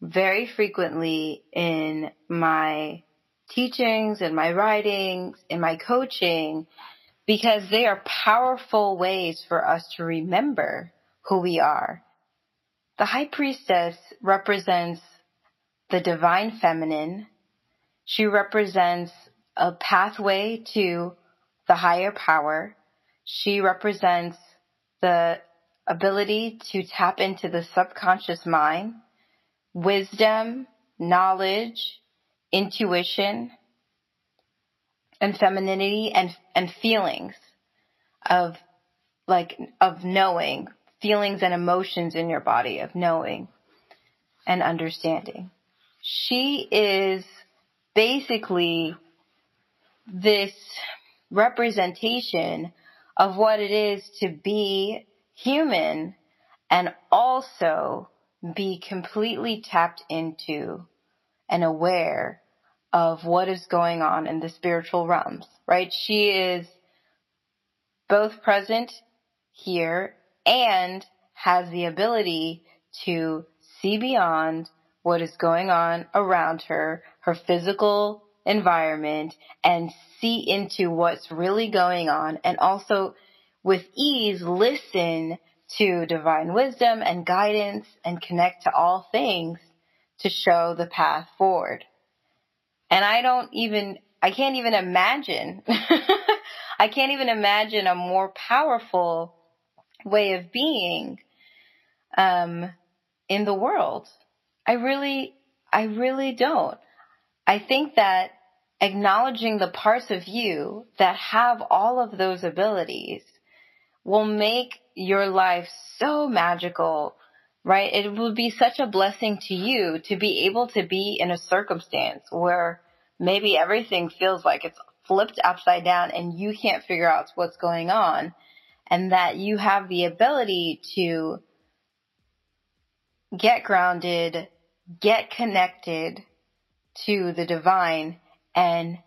very frequently in my teachings, in my writings, in my coaching, because they are powerful ways for us to remember who we are. The high priestess represents the divine feminine. She represents a pathway to the higher power. She represents the ability to tap into the subconscious mind, wisdom, knowledge, intuition, and femininity and and feelings of like of knowing, feelings and emotions in your body of knowing and understanding. She is basically this representation of what it is to be human and also be completely tapped into and aware of what is going on in the spiritual realms, right? She is both present here and has the ability to see beyond what is going on around her, her physical environment, and see into what's really going on, and also with ease listen to divine wisdom and guidance and connect to all things to show the path forward. And I don't even, I can't even imagine, I can't even imagine a more powerful way of being um, in the world. I really, I really don't. I think that acknowledging the parts of you that have all of those abilities will make your life so magical right? It will be such a blessing to you to be able to be in a circumstance where maybe everything feels like it's flipped upside down and you can't figure out what's going on, and that you have the ability to get grounded, get connected to the divine, and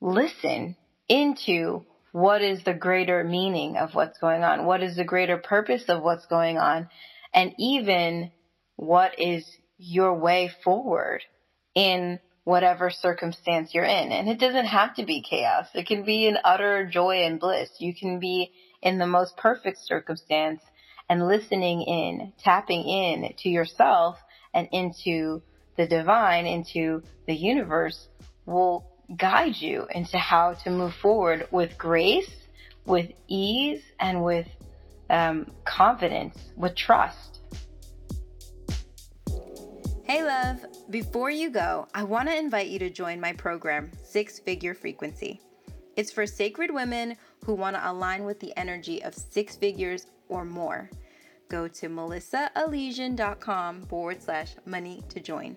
listen into what is the greater meaning of what's going on? What is the greater purpose of what's going on? and even what is your way forward in whatever circumstance you're in. And it doesn't have to be chaos. It can be an utter joy and bliss. You can be in the most perfect circumstance and listening in, tapping in to yourself and into the divine, into the universe will guide you into how to move forward with grace, with ease, and with um, confidence, with trust. Hey, love. Before you go, I want to invite you to join my program, Six Figure Frequency. It's for sacred women who want to align with the energy of six figures or more. Go to melissaelysian.com forward slash money to join.